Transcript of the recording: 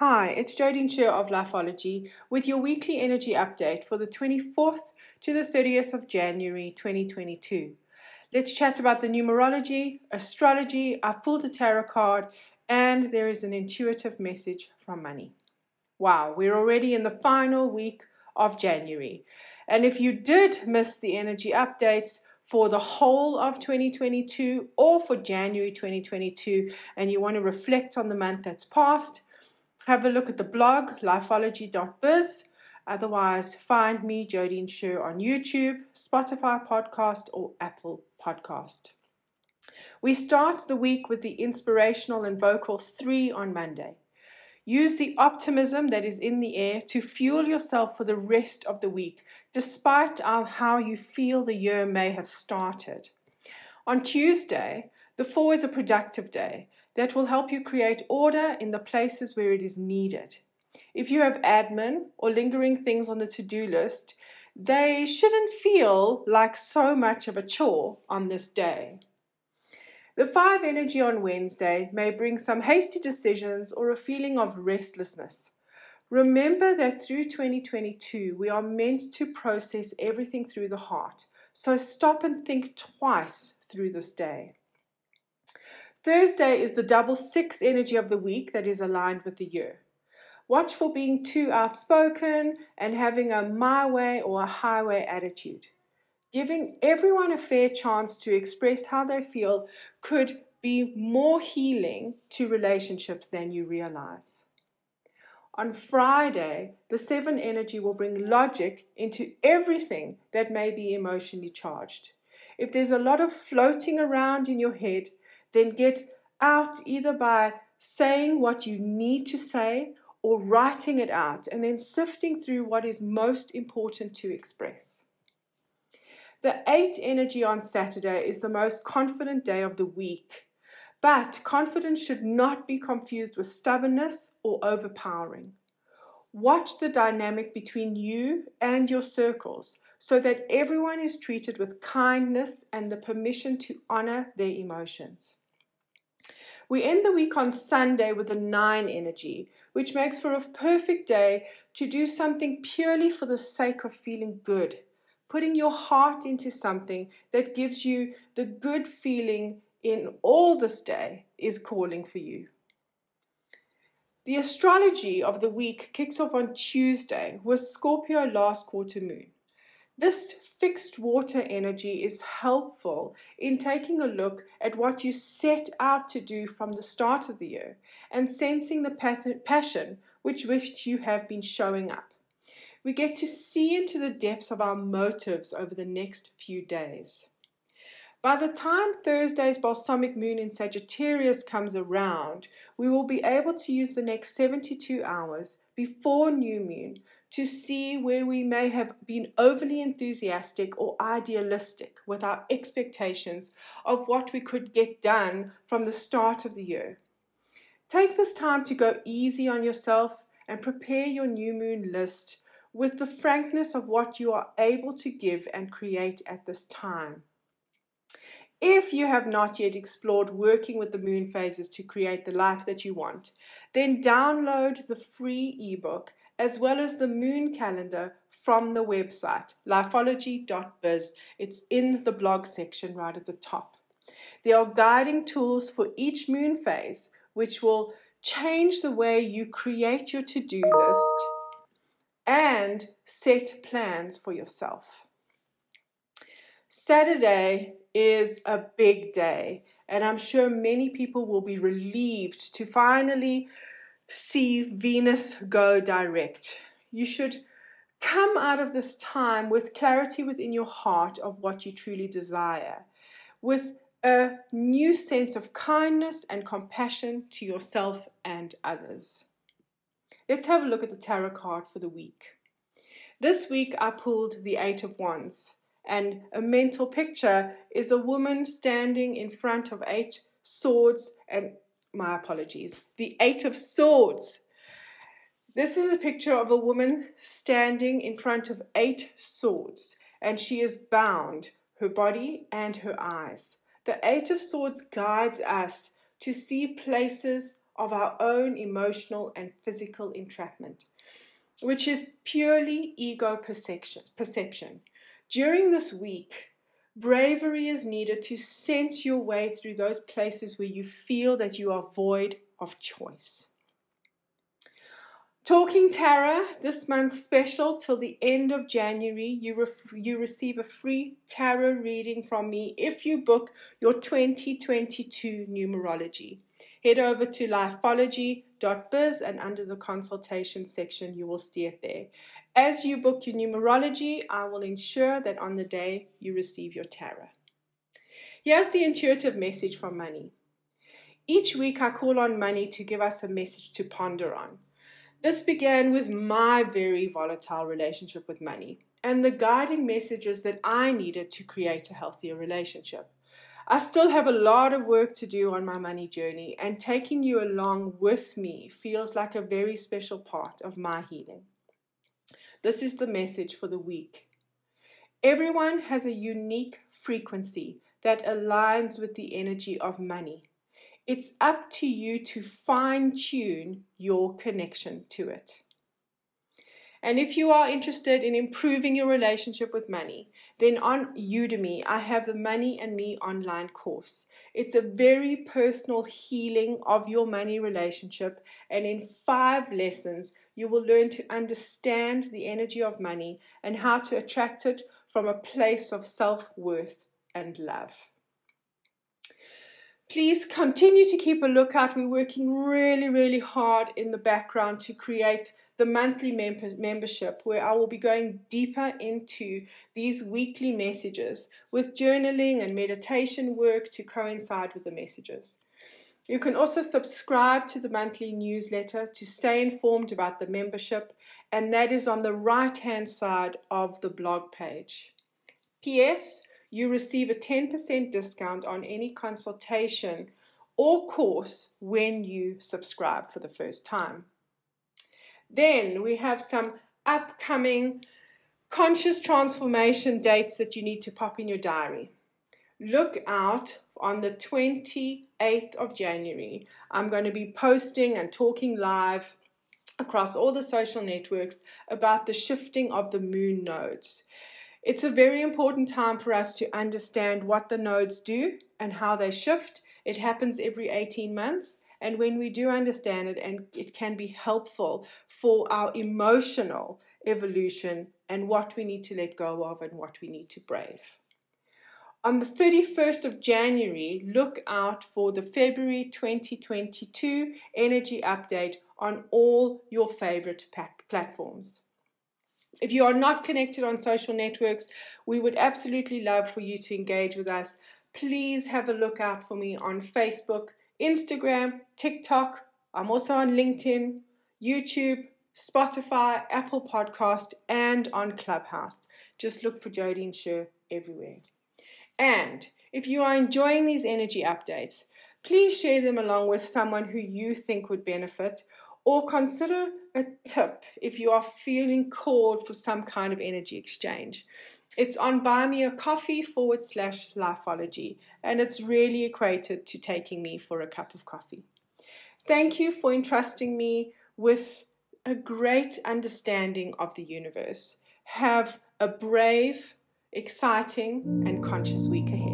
Hi, it's Jodine Sher of Lifeology with your weekly energy update for the 24th to the 30th of January 2022. Let's chat about the numerology, astrology. I've pulled a tarot card, and there is an intuitive message from money. Wow, we're already in the final week of January. And if you did miss the energy updates, for the whole of 2022 or for January 2022 and you want to reflect on the month that's passed, have a look at the blog, lifeology.biz. Otherwise, find me, Jodine Sher, on YouTube, Spotify podcast, or Apple podcast. We start the week with the inspirational and vocal three on Monday. Use the optimism that is in the air to fuel yourself for the rest of the week, despite how you feel the year may have started. On Tuesday, the four is a productive day that will help you create order in the places where it is needed. If you have admin or lingering things on the to do list, they shouldn't feel like so much of a chore on this day. The five energy on Wednesday may bring some hasty decisions or a feeling of restlessness. Remember that through 2022, we are meant to process everything through the heart. So stop and think twice through this day. Thursday is the double six energy of the week that is aligned with the year. Watch for being too outspoken and having a my way or a highway attitude. Giving everyone a fair chance to express how they feel could be more healing to relationships than you realize. On Friday, the seven energy will bring logic into everything that may be emotionally charged. If there's a lot of floating around in your head, then get out either by saying what you need to say or writing it out and then sifting through what is most important to express. The 8 energy on Saturday is the most confident day of the week, but confidence should not be confused with stubbornness or overpowering. Watch the dynamic between you and your circles so that everyone is treated with kindness and the permission to honor their emotions. We end the week on Sunday with a nine energy, which makes for a perfect day to do something purely for the sake of feeling good, putting your heart into something that gives you the good feeling in all this day is calling for you. The astrology of the week kicks off on Tuesday with Scorpio last quarter moon. This fixed water energy is helpful in taking a look at what you set out to do from the start of the year and sensing the passion which which you have been showing up. We get to see into the depths of our motives over the next few days. By the time Thursday's balsamic moon in Sagittarius comes around, we will be able to use the next 72 hours before new moon to see where we may have been overly enthusiastic or idealistic with our expectations of what we could get done from the start of the year. Take this time to go easy on yourself and prepare your new moon list with the frankness of what you are able to give and create at this time. If you have not yet explored working with the moon phases to create the life that you want, then download the free ebook as well as the moon calendar from the website lifeology.biz. It's in the blog section right at the top. There are guiding tools for each moon phase, which will change the way you create your to do list and set plans for yourself. Saturday is a big day, and I'm sure many people will be relieved to finally see Venus go direct. You should come out of this time with clarity within your heart of what you truly desire, with a new sense of kindness and compassion to yourself and others. Let's have a look at the tarot card for the week. This week I pulled the Eight of Wands, and a mental picture is a woman standing in front of eight swords and my apologies, the Eight of Swords. This is a picture of a woman standing in front of eight swords, and she is bound, her body and her eyes. The Eight of Swords guides us to see places of our own emotional and physical entrapment, which is purely ego perception. During this week, bravery is needed to sense your way through those places where you feel that you are void of choice. Talking Tarot, this month's special till the end of January. You, ref- you receive a free tarot reading from me if you book your 2022 numerology. Head over to lifeology.biz and under the consultation section, you will see it there. As you book your numerology, I will ensure that on the day you receive your tarot. Here's the intuitive message from money. Each week, I call on money to give us a message to ponder on. This began with my very volatile relationship with money and the guiding messages that I needed to create a healthier relationship. I still have a lot of work to do on my money journey, and taking you along with me feels like a very special part of my healing. This is the message for the week. Everyone has a unique frequency that aligns with the energy of money. It's up to you to fine tune your connection to it. And if you are interested in improving your relationship with money, then on Udemy, I have the Money and Me online course. It's a very personal healing of your money relationship, and in five lessons, you will learn to understand the energy of money and how to attract it from a place of self worth and love. Please continue to keep a lookout. We're working really, really hard in the background to create the monthly mem- membership where I will be going deeper into these weekly messages with journaling and meditation work to coincide with the messages. You can also subscribe to the monthly newsletter to stay informed about the membership, and that is on the right hand side of the blog page. P.S you receive a 10% discount on any consultation or course when you subscribe for the first time. Then we have some upcoming conscious transformation dates that you need to pop in your diary. Look out on the 28th of January. I'm going to be posting and talking live across all the social networks about the shifting of the moon nodes. It's a very important time for us to understand what the nodes do and how they shift. It happens every 18 months. And when we do understand it, and it can be helpful for our emotional evolution and what we need to let go of and what we need to brave. On the 31st of January, look out for the February 2022 energy update on all your favorite platforms. If you are not connected on social networks, we would absolutely love for you to engage with us. Please have a look out for me on Facebook, Instagram, TikTok. I'm also on LinkedIn, YouTube, Spotify, Apple Podcast, and on Clubhouse. Just look for Jodine Sher everywhere. And if you are enjoying these energy updates, please share them along with someone who you think would benefit or consider a tip if you are feeling called for some kind of energy exchange. It's on Buy Me a Coffee forward slash Lifeology, and it's really equated to taking me for a cup of coffee. Thank you for entrusting me with a great understanding of the universe. Have a brave, exciting, and conscious week ahead.